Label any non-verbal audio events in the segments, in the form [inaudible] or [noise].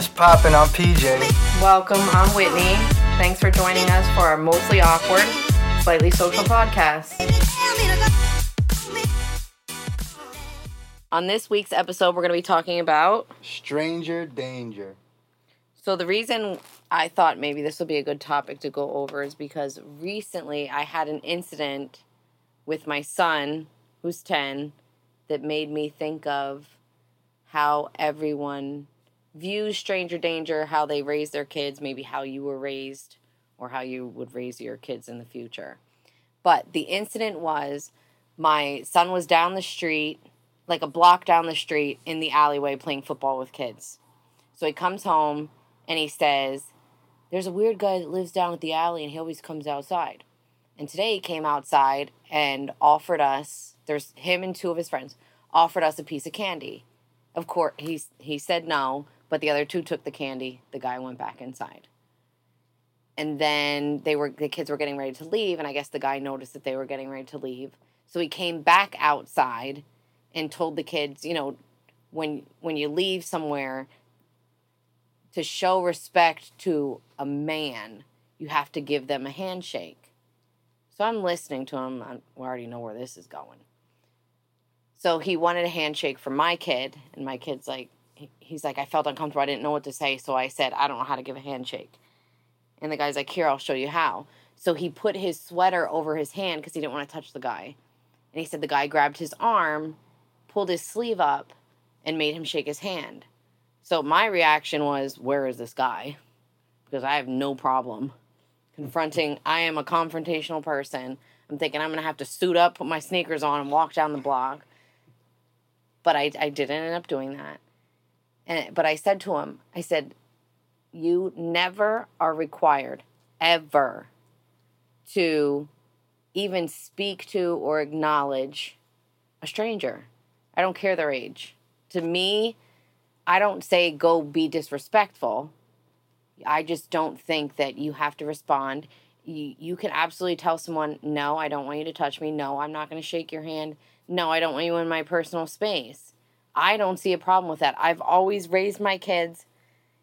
What's poppin'? I'm PJ. Welcome, I'm Whitney. Thanks for joining us for our mostly awkward, slightly social podcast. On this week's episode, we're going to be talking about. Stranger danger. So, the reason I thought maybe this would be a good topic to go over is because recently I had an incident with my son, who's 10, that made me think of how everyone views stranger danger, how they raise their kids, maybe how you were raised or how you would raise your kids in the future. But the incident was my son was down the street, like a block down the street in the alleyway playing football with kids. So he comes home and he says, There's a weird guy that lives down at the alley and he always comes outside. And today he came outside and offered us, there's him and two of his friends, offered us a piece of candy. Of course, he, he said no, but the other two took the candy. The guy went back inside. And then they were the kids were getting ready to leave, and I guess the guy noticed that they were getting ready to leave. So he came back outside and told the kids, you know, when when you leave somewhere to show respect to a man, you have to give them a handshake. So I'm listening to him. I already know where this is going. So he wanted a handshake from my kid, and my kid's like, he's like, I felt uncomfortable. I didn't know what to say, so I said, I don't know how to give a handshake. And the guy's like, Here, I'll show you how. So he put his sweater over his hand because he didn't want to touch the guy. And he said the guy grabbed his arm, pulled his sleeve up, and made him shake his hand. So my reaction was, Where is this guy? Because I have no problem confronting. I am a confrontational person. I'm thinking I'm going to have to suit up, put my sneakers on, and walk down the block. But I, I didn't end up doing that. And, but I said to him, I said, you never are required, ever, to even speak to or acknowledge a stranger. I don't care their age. To me, I don't say go be disrespectful. I just don't think that you have to respond. You, you can absolutely tell someone, no, I don't want you to touch me. No, I'm not going to shake your hand. No, I don't want you in my personal space. I don't see a problem with that. I've always raised my kids,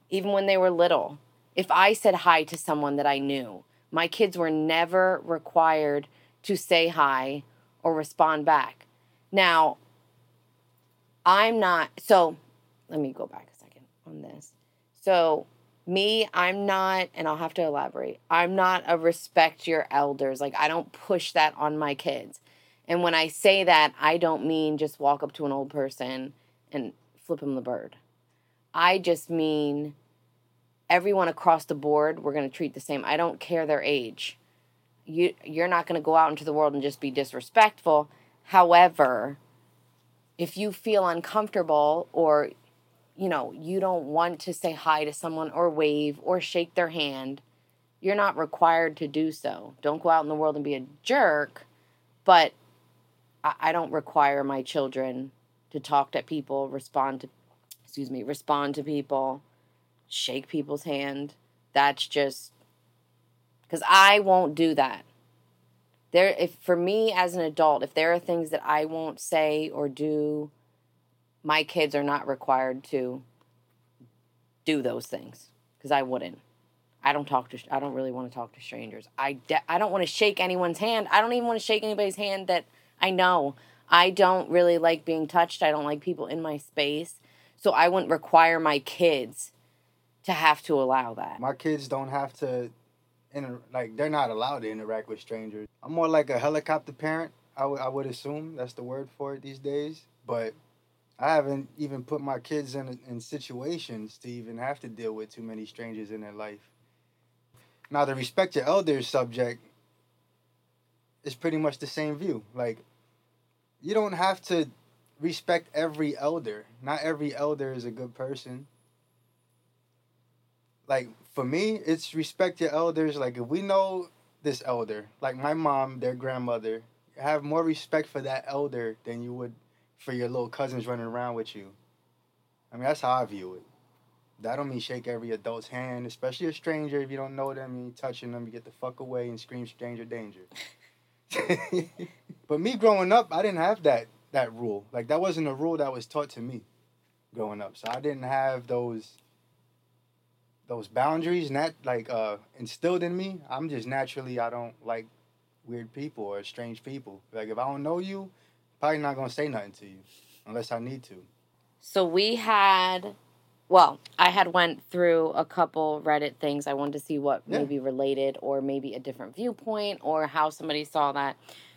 even when they were little. If I said hi to someone that I knew, my kids were never required to say hi or respond back. Now, I'm not, so let me go back a second on this. So, me, I'm not, and I'll have to elaborate, I'm not a respect your elders. Like, I don't push that on my kids. And when I say that, I don't mean just walk up to an old person and flip them the bird. I just mean everyone across the board, we're going to treat the same. I don't care their age. You, you're not going to go out into the world and just be disrespectful. However, if you feel uncomfortable or you know, you don't want to say hi to someone or wave or shake their hand, you're not required to do so. Don't go out in the world and be a jerk, but I don't require my children to talk to people, respond to, excuse me, respond to people, shake people's hand. That's just because I won't do that. There, if for me as an adult, if there are things that I won't say or do, my kids are not required to do those things because I wouldn't. I don't talk to. I don't really want to talk to strangers. I de- I don't want to shake anyone's hand. I don't even want to shake anybody's hand that I know. I don't really like being touched. I don't like people in my space. So I wouldn't require my kids to have to allow that. My kids don't have to inter- like they're not allowed to interact with strangers. I'm more like a helicopter parent. I, w- I would assume that's the word for it these days. But I haven't even put my kids in in situations to even have to deal with too many strangers in their life. Now the respect your elders subject is pretty much the same view. Like you don't have to respect every elder. Not every elder is a good person. Like for me, it's respect your elders. Like if we know this elder, like my mom, their grandmother, have more respect for that elder than you would for your little cousins running around with you. I mean, that's how I view it. That don't mean shake every adult's hand, especially a stranger. If you don't know them, and you touching them, you get the fuck away and scream stranger danger. [laughs] [laughs] but me growing up, I didn't have that that rule. Like that wasn't a rule that was taught to me growing up. So I didn't have those those boundaries nat like uh instilled in me. I'm just naturally I don't like weird people or strange people. Like if I don't know you, probably not gonna say nothing to you unless I need to. So we had well, I had went through a couple Reddit things. I wanted to see what Yeah. maybe related or maybe a different viewpoint or how somebody saw that.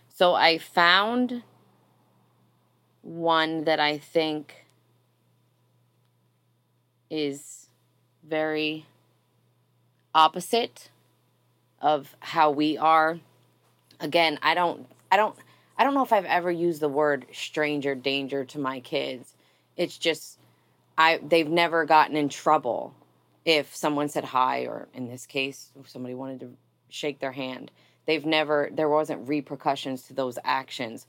So I found one that I think is very opposite of how we are. Again, I don't I don't I don't know if I've ever used the word stranger danger to my kids. It's just I they've never gotten in trouble if someone said hi or in this case if somebody wanted to shake their hand. They've never there wasn't repercussions to those actions.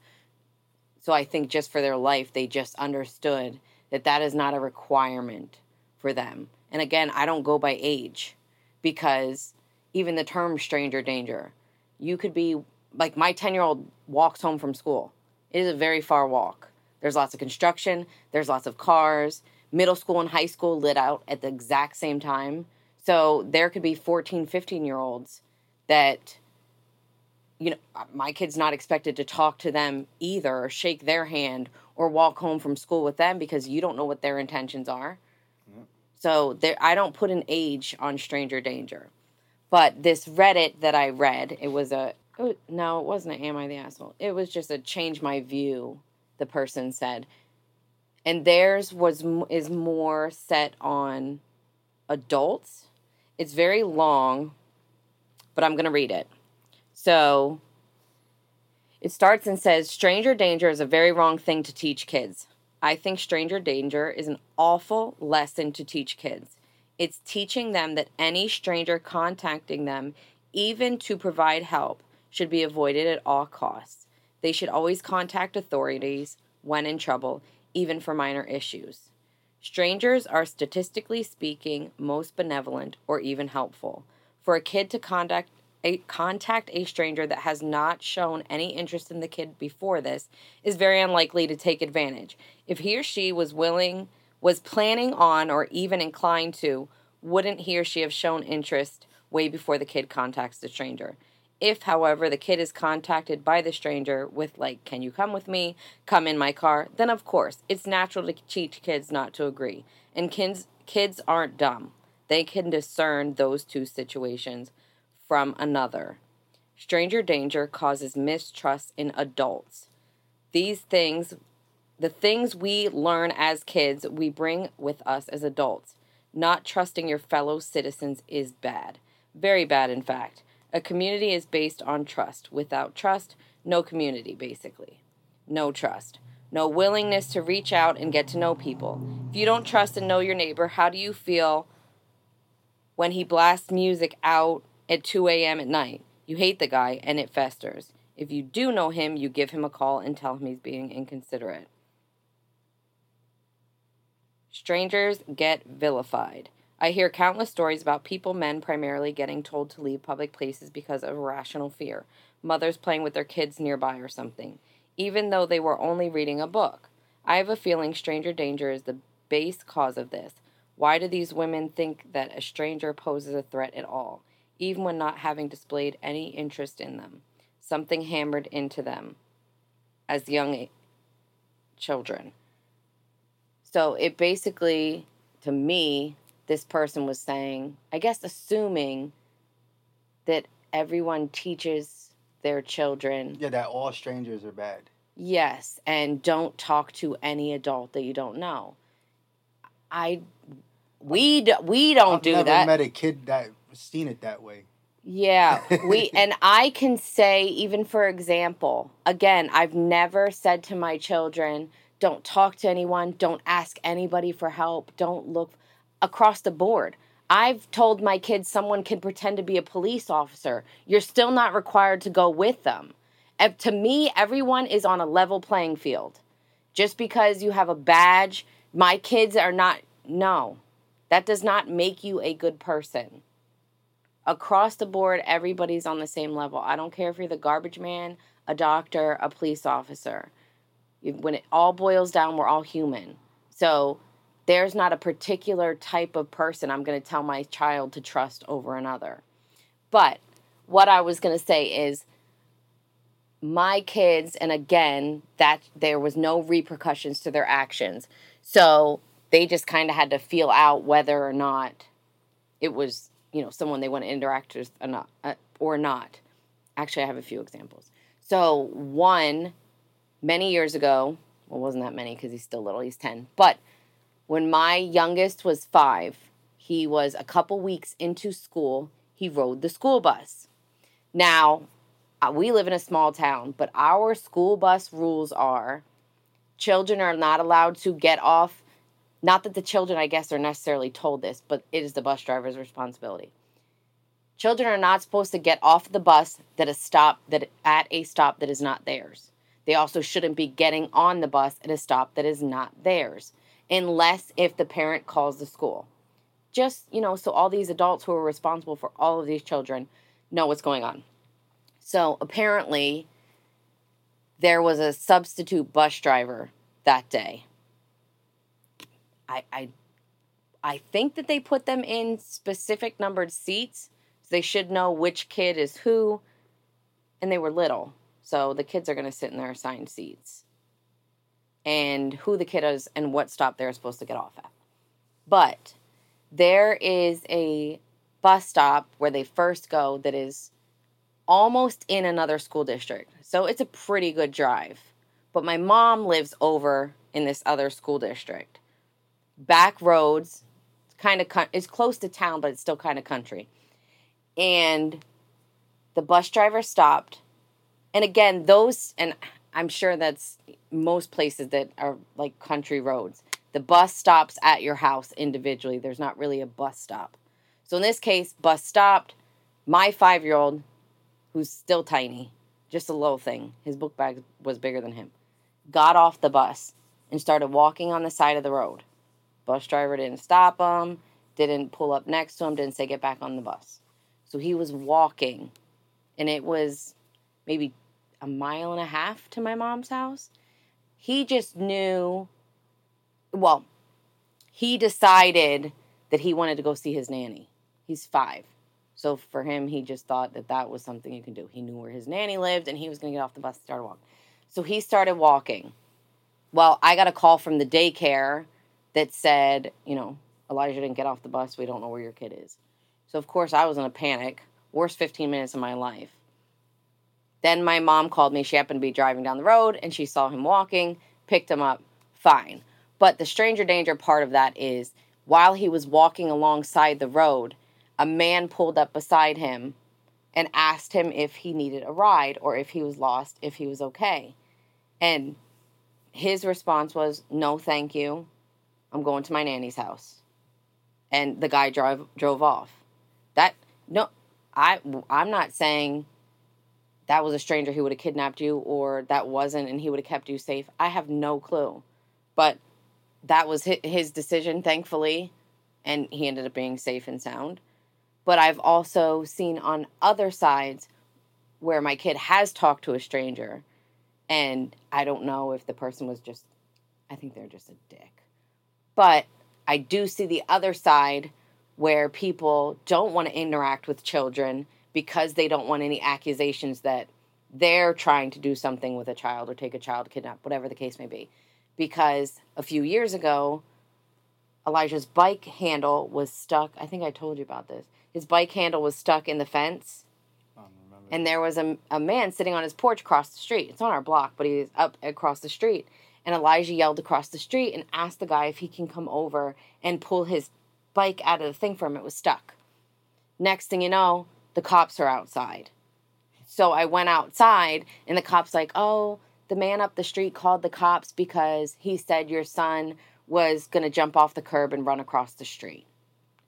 So I think just for their life they just understood that that is not a requirement for them. And again, I don't go by age because even the term stranger danger, you could be like my 10 year old walks home from school. It is a very far walk. There's lots of construction, there's lots of cars. Middle school and high school lit out at the exact same time. So there could be 14, 15 year olds that, you know, uh, my kid's not expected to talk to them either or shake their hand or walk home from school with them because you don't know what their intentions are. So there, I don't put an age on stranger danger. But this Reddit that I read, it was a oh, no, it wasn't "Am I the asshole?" It was just a change my view. The person said, and theirs was is more set on adults. It's very long, but I'm gonna read it. So it starts and says, "Stranger danger is a very wrong thing to teach kids." I think stranger danger is an awful lesson to teach kids. It's teaching them that any stranger contacting them, even to provide help, should be avoided at all costs. They should always contact authorities when in trouble, even for minor issues. Strangers are statistically speaking most benevolent or even helpful. For a kid to contact a contact a stranger that has not shown any interest in the kid before this is very unlikely to take advantage. If he or she was willing was planning on or even inclined to, wouldn't he or she have shown interest way before the kid contacts the stranger? If, however, the kid is contacted by the stranger with, like, can you come with me? Come in my car, then of course, it's natural to teach kids not to agree. And kids, kids aren't dumb. They can discern those two situations from another. Stranger danger causes mistrust in adults. These things, the things we learn as kids, we bring with us as adults. Not trusting your fellow citizens is bad. Very bad, in fact. A community is based on trust. Without trust, no community, basically. No trust. No willingness to reach out and get to know people. If you don't trust and know your neighbor, how do you feel when he blasts music out at 2 a.m. at night? You hate the guy and it festers. If you do know him, you give him a call and tell him he's being inconsiderate. Strangers get vilified. I hear countless stories about people, men primarily, getting told to leave public places because of irrational fear, mothers playing with their kids nearby or something, even though they were only reading a book. I have a feeling stranger danger is the base cause of this. Why do these women think that a stranger poses a threat at all, even when not having displayed any interest in them? Something hammered into them as young children. So it basically, to me, this person was saying, I guess, assuming that everyone teaches their children, Yeah, that all strangers are bad. yes, and don't talk to any adult that you don't know. I, we do, we don't I've do never that. met a kid that seen it that way. Yeah, we [laughs] and I can say even for example, again, I've never said to my children, don't talk to anyone, don't ask anybody for help, don't look across the board. I've told my kids someone can pretend to be a police officer. You're still not required to go with them. And to me, everyone is on a level playing field. Just because you have a badge, my kids are not no. That does not make you a good person across the board, everybody's on the same level. I don't care if you're the garbage man, a doctor, a police officer. When it all boils down, we're all human. So there's not a particular type of person I'm going to tell my child to trust over another. But what I was going to say is my kids and again that there was no repercussions to their actions. So they just kind of had to feel out whether or not it was, you know, someone they want to interact with or not, uh, or not. Actually, I have a few examples. So, one many years ago, well, wasn't that many because he's still little, he's 10. But when my youngest was five, he was a couple weeks into school, he rode the school bus. Now, uh, we live in a small town, but our school bus rules are children are not allowed to get off. Not that the children, I guess, are necessarily told this, but it is the bus driver's responsibility. Children are not supposed to get off the bus that a stop that at a stop that is not theirs. They also shouldn't be getting on the bus at a stop that is not theirs, unless if the parent calls the school. Just, you know, so all these adults who are responsible for all of these children know what's going on. So apparently, there was a substitute bus driver that day. I, I, I think that they put them in specific numbered seats, so they should know which kid is who, and they were little. So the kids are going to sit in their assigned seats and who the kid is and what stop they're supposed to get off at. But there is a bus stop where they first go that is almost in another school district. So it's a pretty good drive. But my mom lives over in this other school district. Back roads, kind of it's close to town, but it's still kind of country. And the bus driver stopped and again, those, and I'm sure that's most places that are like country roads. The bus stops at your house individually. There's not really a bus stop. So in this case, bus stopped. My five year old, who's still tiny, just a little thing, his book bag was bigger than him, got off the bus and started walking on the side of the road. Bus driver didn't stop him, didn't pull up next to him, didn't say get back on the bus. So he was walking, and it was maybe a mile and a half to my mom's house. He just knew, well, he decided that he wanted to go see his nanny. He's five. So for him, he just thought that that was something you can do. He knew where his nanny lived and he was going to get off the bus and start walking. So he started walking. Well, I got a call from the daycare that said, you know, Elijah didn't get off the bus. We don't know where your kid is. So, of course, I was in a panic. Worst 15 minutes of my life. Then my mom called me. She happened to be driving down the road and she saw him walking, picked him up, fine. But the stranger danger part of that is while he was walking alongside the road, a man pulled up beside him and asked him if he needed a ride or if he was lost, if he was okay. And his response was, "No, thank you. I'm going to my nanny's house." And the guy drove drove off. That no I I'm not saying that was a stranger who would have kidnapped you or that wasn't and he would have kept you safe. I have no clue. But that was his decision, thankfully, and he ended up being safe and sound. But I've also seen on other sides where my kid has talked to a stranger, and I don't know if the person was just, I think they're just a dick. But I do see the other side where people don't want to interact with children because they don't want any accusations that they're trying to do something with a child or take a child kidnap, whatever the case may be. Because a few years ago, Elijah's bike handle was stuck. I think I told you about this. His bike handle was stuck in the fence. And there was a, a man sitting on his porch across the street. It's on our block, but he's up across the street. And Elijah yelled across the street and asked the guy if he can come over and pull his bike out of the thing for him. It was stuck. Next thing you know, the cops are outside. So I went outside, and the cop's like, oh, the man up the street called the cops because he said your son was going to jump off the curb and run across the street.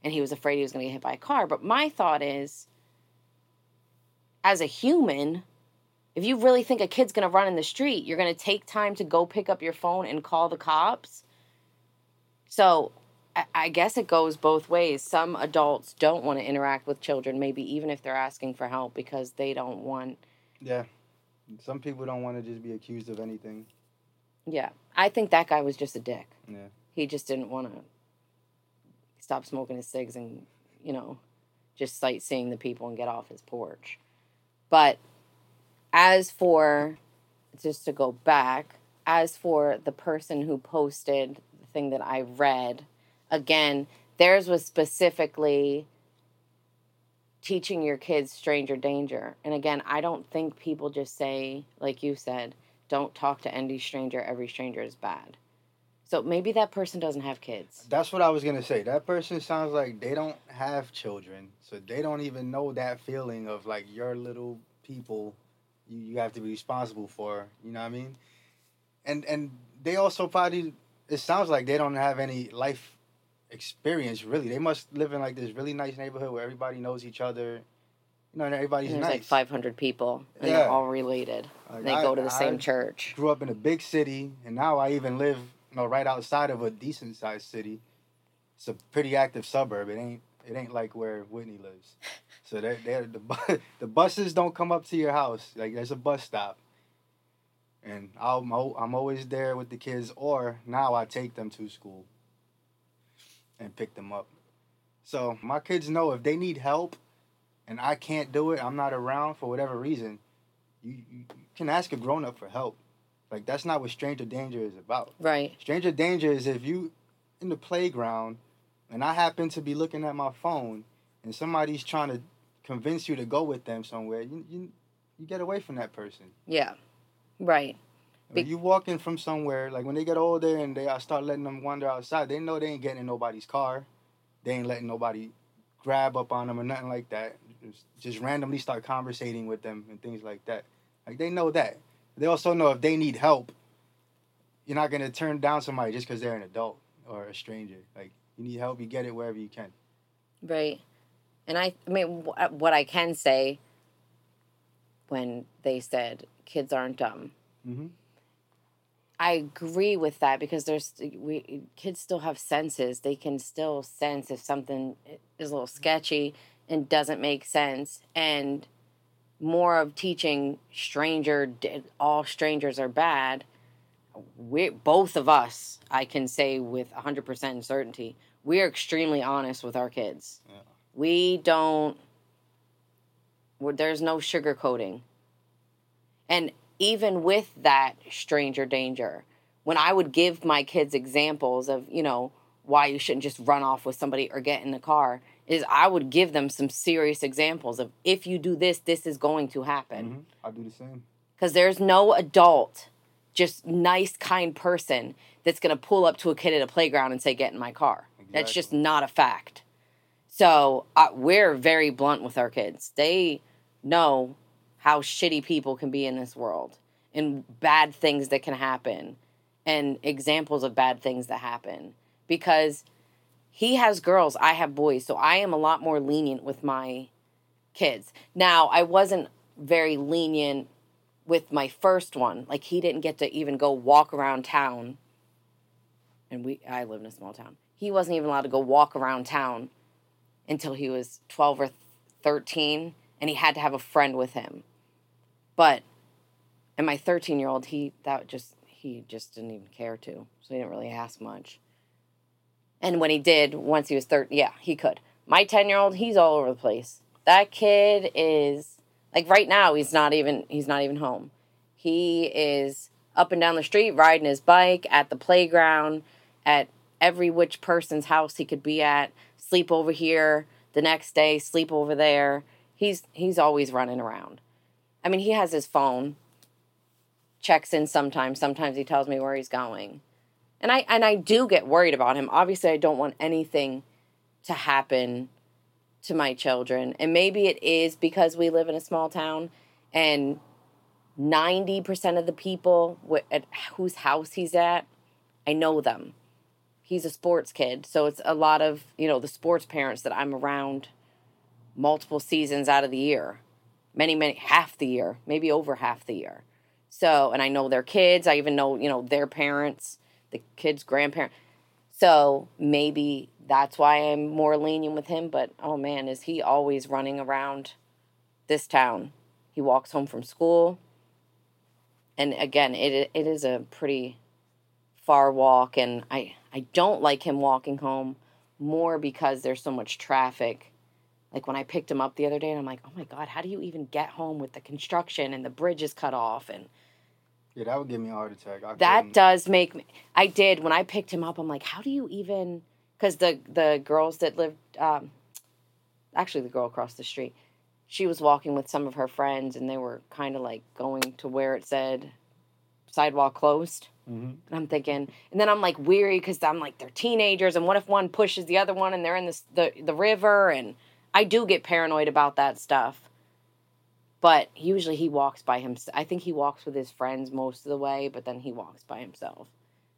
And he was afraid he was going to get hit by a car. But my thought is, as a human, if you really think a kid's going to run in the street, you're going to take time to go pick up your phone and call the cops. So I guess it goes both ways. Some adults don't want to interact with children, maybe even if they're asking for help because they don't want. Yeah. Some people don't want to just be accused of anything. Yeah. I think that guy was just a dick. Yeah. He just didn't want to stop smoking his cigs and you know just sightseeing the people and get off his porch. But as for just to go back, as for the person who posted the thing that I read, again, theirs was specifically teaching your kids stranger danger. And again, I don't think people just say, like you said, don't talk to any stranger, every stranger is bad. So maybe that person doesn't have kids. That's what I was gonna say. That person sounds like they don't have children, so they don't even know that feeling of like your little people you, you have to be responsible for. You know what I mean? And and they also probably it sounds like they don't have any life experience really. They must live in like this really nice neighborhood where everybody knows each other. You know, and everybody's And there's nice. like 500 people, and Yeah. they're all related. Like, they I- go to the I same church. grew up in a big city, and now I even live, you know, right outside of a decent sized city. It's a pretty active suburb. It ain't it ain't like where Whitney lives. [laughs] So they they the bu- [laughs] the buses don't come up to your house. Like there's a bus stop, and I'm I'm always there with the kids. Or now I take them to school and pick them up. So my kids know if they need help, and I can't do it, I'm not around for whatever reason. You, you can ask a grown up for help. Like that's not what stranger danger is about. Right. Stranger danger is if you in the playground and I happen to be looking at my phone and somebody's trying to convince you to go with them somewhere, you you, you get away from that person. Yeah. Right. Be- you walking from somewhere, like when they get older and they I start letting them wander outside, they know they ain't getting in nobody's car. They ain't letting nobody grab up on them or nothing like that. Just, just randomly start conversating with them and things like that. Like they know that. They also know if they need help, you're not gonna turn down somebody just because they're an adult or a stranger. Like you need help, you get it wherever you can. Right. And I, I mean, wh- what I can say when they said kids aren't dumb, Mm-hmm. I agree with that because there's eh, we eh, kids still have senses. They can still sense if something is a little sketchy and doesn't make sense. And more of teaching stranger all strangers are bad. We both of us, I can say with hundred percent certainty, we are extremely honest with our kids. Yeah. We don't. There's no sugarcoating. And even with that stranger danger, when I would give my kids examples of, you know, why you shouldn't just run off with somebody or get in the car, is I would give them some serious examples of if you do this, this is going to happen. Mm-hmm. I do the same. Because there's no adult, just nice, kind person that's going to pull up to a kid at a playground and say, get in my car. That's just not a fact. So uh, we're very blunt with our kids. They know how shitty people can be in this world and bad things that can happen and examples of bad things that happen because he has girls, I have boys. So I am a lot more lenient with my kids. Now, I wasn't very lenient with my first one. Like he didn't get to even go walk around town. And we I live in a small town. He wasn't even allowed to go walk around town until he was 12 or 13 and he had to have a friend with him. But and my 13 year old he that just he just didn't even care to. So he didn't really ask much. And when he did, once he was 13, yeah, he could. My 10 year old, he's all over the place. That kid is like right now he's not even he's not even home. He is up and down the street riding his bike at the playground at every which person's house he could be at, sleep over here, the next day sleep over there. He's he's always running around. I mean, he has his phone. Checks in sometimes. Sometimes he tells me where he's going. And I and I do get worried about him. Obviously, I don't want anything to happen to my children. And maybe it is because we live in a small town and 90% of the people at whose house he's at, I know them. He's a sports kid, so it's a lot of, you know, the sports parents that I'm around multiple seasons out of the year. Many, many half the year, maybe over half the year. So, and I know their kids, I even know, you know, their parents, the kids' grandparents. So maybe that's why I'm more lenient with him. But oh man, is he always running around this town? He walks home from school, and again, it it is a pretty far walk, and I I don't like him walking home more because there's so much traffic. Like when I picked him up the other day, and I'm like, oh my God, how do you even get home with the construction and the bridge is cut off? And Yeah, that would give me a heart attack. I that couldn't- does make me. I did when I picked him up. I'm like, how do you even? Because the the girls that lived, um, actually the girl across the street, she was walking with some of her friends, and they were kind of like going to where it said sidewalk closed. Mhm. And I'm thinking, and then I'm like weary because I'm like they're teenagers, and what if one pushes the other one, and they're in this, the the river, and I do get paranoid about that stuff. But usually he walks by himself. I think he walks with his friends most of the way, but then he walks by himself.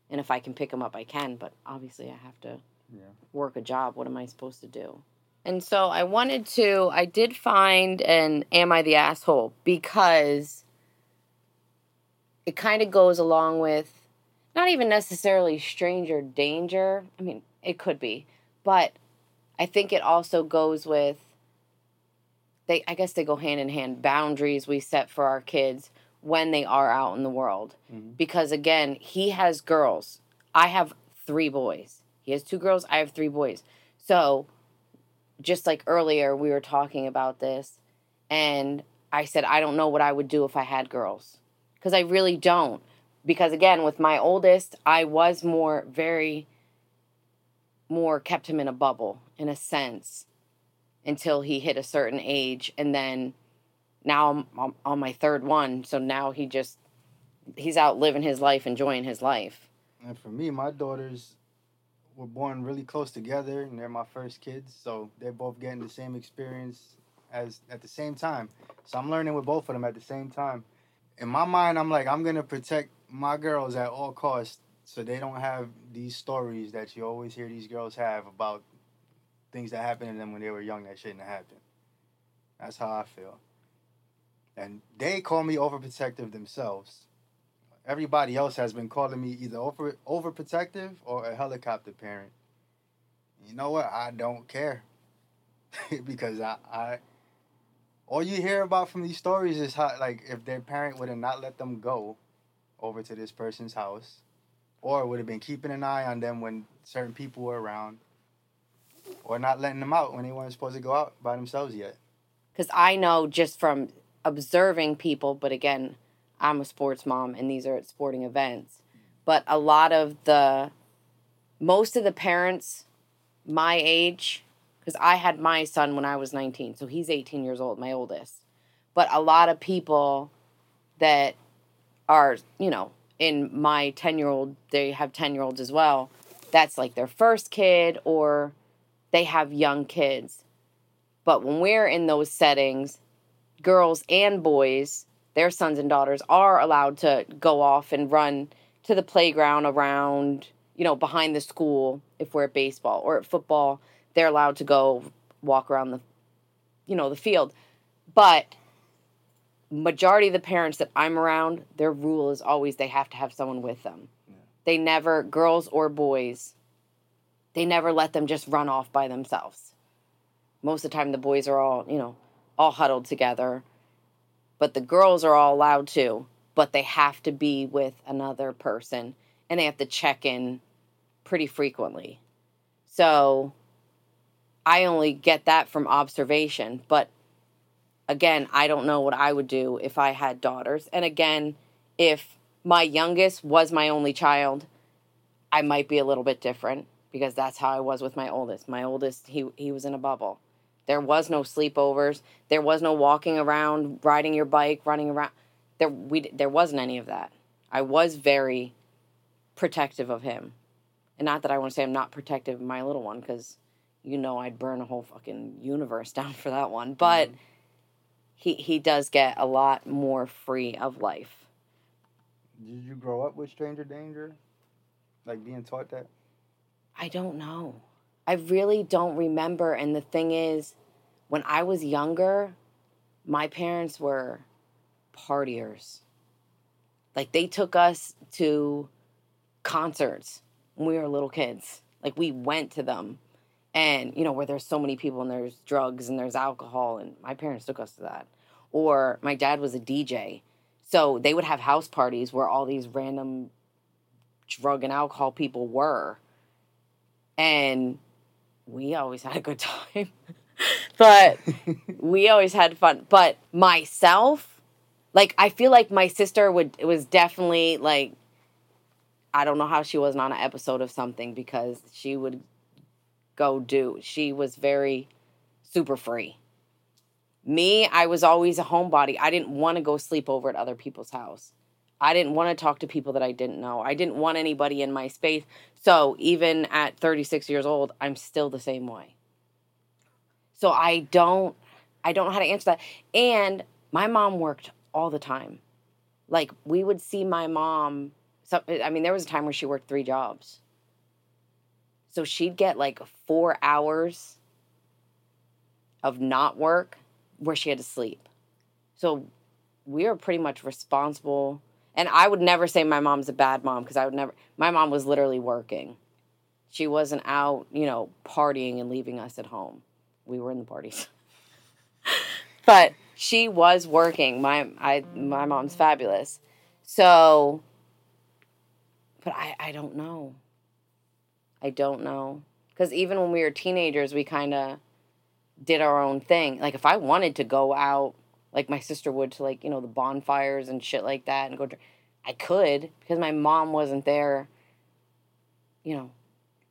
And if I can pick him up, I can. But obviously, I have to Yeah. work a job. What am I supposed to do? And so I wanted to, I did find an Am I the Asshole? Because it kind of goes along with not even necessarily stranger danger. I mean, it could be, but I think it also goes with they I guess they go hand in hand boundaries we set for our kids when they are out in the world. Mhm. Because again, he has girls. I have 3 boys. He has two girls, I have 3 boys. So just like earlier we were talking about this and I said I don't know what I would do if I had girls because I really don't. Because again, with my oldest, I was more very more kept him in a bubble in a sense until he hit a certain age and then now I'm, I'm on my third one so now he just he's out living his life enjoying his life And for me, my daughters were born really close together, and they're my first kids, so they're both getting the same experience as at the same time. So I'm learning with both of them at the same time. In my mind, I'm like, I'm gonna protect my girls at all costs, so they don't have these stories that you always hear these girls have about things that happened to them when they were young that shouldn't have happened. That's how I feel. And they call me overprotective themselves everybody else has been calling me either over overprotective or a helicopter parent. You know what? I don't care [laughs] because I, I all you hear about from these stories is how like if their parent would have not let them go over to this person's house or would have been keeping an eye on them when certain people were around or not letting them out when they weren't supposed to go out by themselves yet. because I know just from observing people, but again, I'm a sports mom and these are at sporting events. But a lot of the, most of the parents my age, because I had my son when I was 19, so he's 18 years old, my oldest. But a lot of people that are, you know, in my 10 year old, they have 10 year olds as well. That's like their first kid or they have young kids. But when we're in those settings, girls and boys, their sons and daughters are allowed to go off and run to the playground around, you know, behind the school if we're at baseball or at football, they're allowed to go walk around the you know, the field. But majority of the parents that I'm around, their rule is always they have to have someone with them. Yeah. They never girls or boys they never let them just run off by themselves. Most of the time the boys are all, you know, all huddled together. But the girls are all allowed to, but they have to be with another person and they have to check in pretty frequently. So I only get that from observation, but again, I don't know what I would do if I had daughters. And again, if my youngest was my only child, I might be a little bit different because that's how I was with my oldest. My oldest, he he was in a bubble. There was no sleepovers. There was no walking around, riding your bike, running around. There we there wasn't any of that. I was very protective of him, and not that I want to say I'm not protective of my little one because you know I'd burn a whole fucking universe [laughs] down for that one. But mm-hmm. He he does get a lot more free of life. Did you grow up with stranger danger? Like being taught that? I don't know. I really don't remember. And the thing is, when I was younger, my parents were partiers. Like they took us to concerts when we were little kids. Like we went to them. And, you know, where there's so many people and there's drugs and there's alcohol. And my parents took us to that. Or my dad was a DJ. So they would have house parties where all these random drug and alcohol people were and we always [laughs] had a good time. but [laughs] we always had fun. But myself, like I feel like my sister would it was definitely like I don't know how she wasn't on an episode of something because she would go do. She was very super free. Me, I was always a homebody. I didn't want to go sleep over at other people's house. I didn't want to talk to people that I didn't know. I didn't want anybody in my space. So even at 36 years old, I'm still the same way. So I don't I don't know how to answer that. And my mom worked all the time. Like we would see my mom so I mean there was a time where she worked 3 jobs. So she'd get like 4 hours of not work where she had to sleep. So we were pretty much responsible and I would never say my mom's a bad mom because I would never. My mom was literally working. She wasn't out, you know, partying and leaving us at home. We were in the parties. [laughs] but she was working. My I my mom's fabulous. So but I I don't know. I don't know. Cuz even when we were teenagers, we kind of did our own thing. Like if I wanted to go out like my sister would to like you know the bonfires and shit like that and go drink. I could because my mom wasn't there. You know,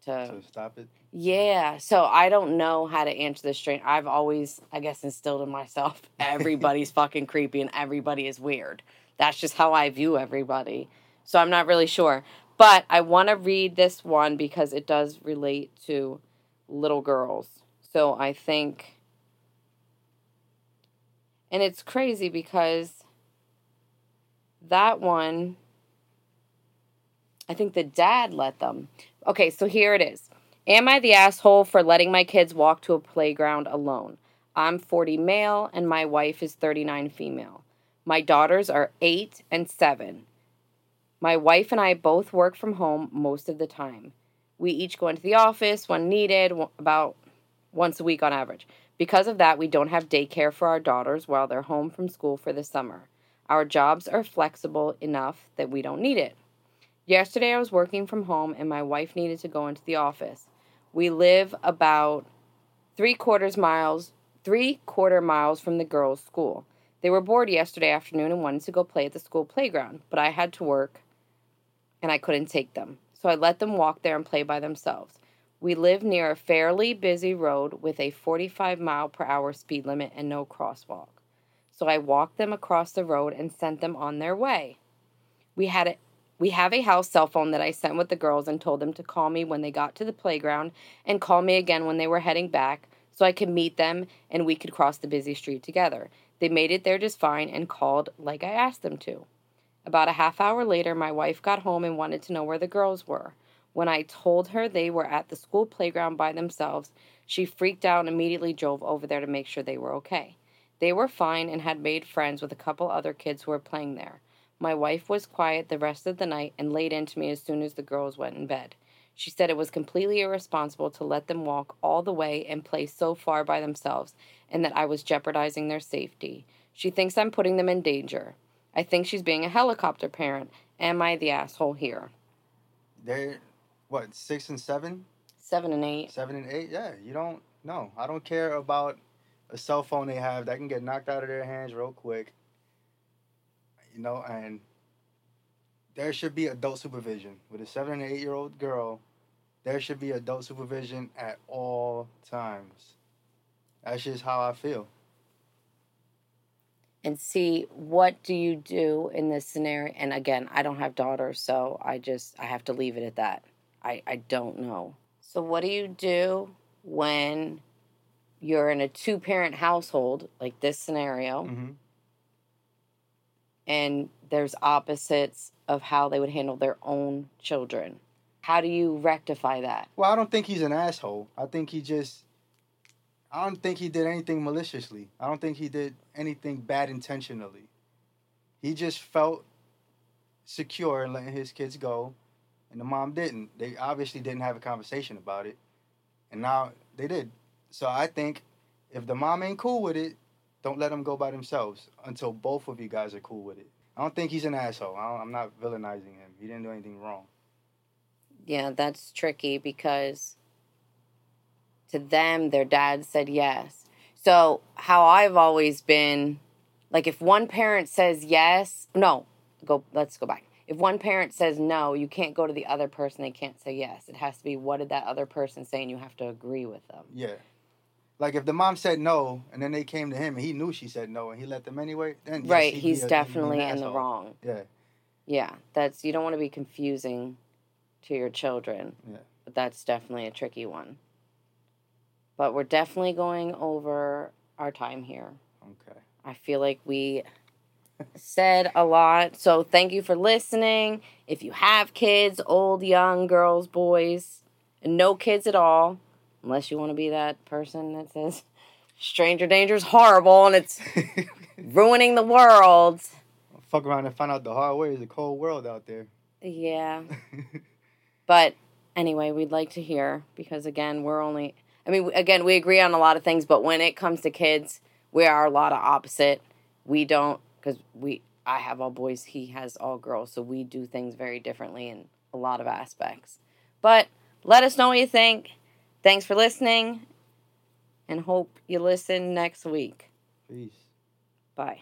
to, to stop it. Yeah, so I don't know how to answer this straight. I've always, I guess, instilled in myself [laughs] everybody's [laughs] fucking creepy and everybody is weird. That's just how I view everybody. So I'm not really sure. But I want to read this one because it does relate to little girls. So I think and it's crazy because that one, I think the dad let them. Okay, so here it is. Am I the asshole for letting my kids walk to a playground alone? I'm 40 male and my wife is 39 female. My daughters are 8 and 7. My wife and I both work from home most of the time. We each go into the office when needed, about once a week on average. Because of that, we don't have daycare for our daughters while they're home from school for the summer. Our jobs are flexible enough that we don't need it. Yesterday, I was working from home and my wife needed to go into the office. We live about three quarters miles, three quarter miles from the girls' school. They were bored yesterday afternoon and wanted to go play at the school playground, but I had to work and I couldn't take them. So I let them walk there and play by themselves. We live near a fairly busy road with a 45 mile per hour speed limit and no crosswalk. So I walked them across the road and sent them on their way. We had a, we have a house cell phone that I sent with the girls and told them to call me when they got to the playground and call me again when they were heading back so I could meet them and we could cross the busy street together. They made it there just fine and called like I asked them to. About a half hour later, my wife got home and wanted to know where the girls were. When I told her they were at the school playground by themselves, she freaked out and immediately drove over there to make sure they were okay. They were fine and had made friends with a couple other kids who were playing there. My wife was quiet the rest of the night and laid into me as soon as the girls went in bed. She said it was completely irresponsible to let them walk all the way and play so far by themselves and that I was jeopardizing their safety. She thinks I'm putting them in danger. I think she's being a helicopter parent. Am I the asshole here? They're what six and seven, seven and eight, seven and eight. Yeah, you don't. No, I don't care about a cell phone they have that can get knocked out of their hands real quick. You know, and there should be adult supervision with a seven and eight year old girl. There should be adult supervision at all times. That's just how I feel. And see, what do you do in this scenario? And again, I don't have daughters, so I just I have to leave it at that. I, I don't know. So, what do you do when you're in a two parent household, like this scenario, mm-hmm. and there's opposites of how they would handle their own children? How do you rectify that? Well, I don't think he's an asshole. I think he just. I don't think he did anything maliciously. I don't think he did anything bad intentionally. He just felt secure in letting his kids go and the mom didn't. They obviously didn't have a conversation about it, and now they did. So I think if the mom ain't cool with it, don't let them go by themselves until both of you guys are cool with it. I don't think he's an asshole. I am not villainizing him. He didn't do anything wrong. Yeah, that's tricky because to them, their dad said yes. So, how I've always been like, if one parent says yes, no, go, let's go back. If one parent says no, you can't go to the other person, they can't say yes. It has to be what did that other person say, and you have to agree with them. Yeah. Like if the mom said no, and then they came to him, and he knew she said no, and he let them anyway. Then yes, right, he's a- he'd be an definitely in the wrong. Yeah. Yeah, that's you don't want to be confusing to your children. Yeah. But that's definitely a tricky one. But we're definitely going over our time here. Okay. I feel like we said a lot. So thank you for listening. If you have kids, old, young, girls, boys, and no kids at all, unless you want to be that person that says stranger danger is horrible and it's [laughs] ruining the world. Fuck around and find out the hard way. It's a cold world out there. Yeah. [laughs] But anyway, we'd like to hear because again, we're only I mean, again, we agree on a lot of things, but when it comes to kids, we are a lot of opposite. We don't cuz we I have all boys, he has all girls, so we do things very differently in a lot of aspects. But let us know what you think. Thanks for listening and hope you listen next week. Peace. Bye.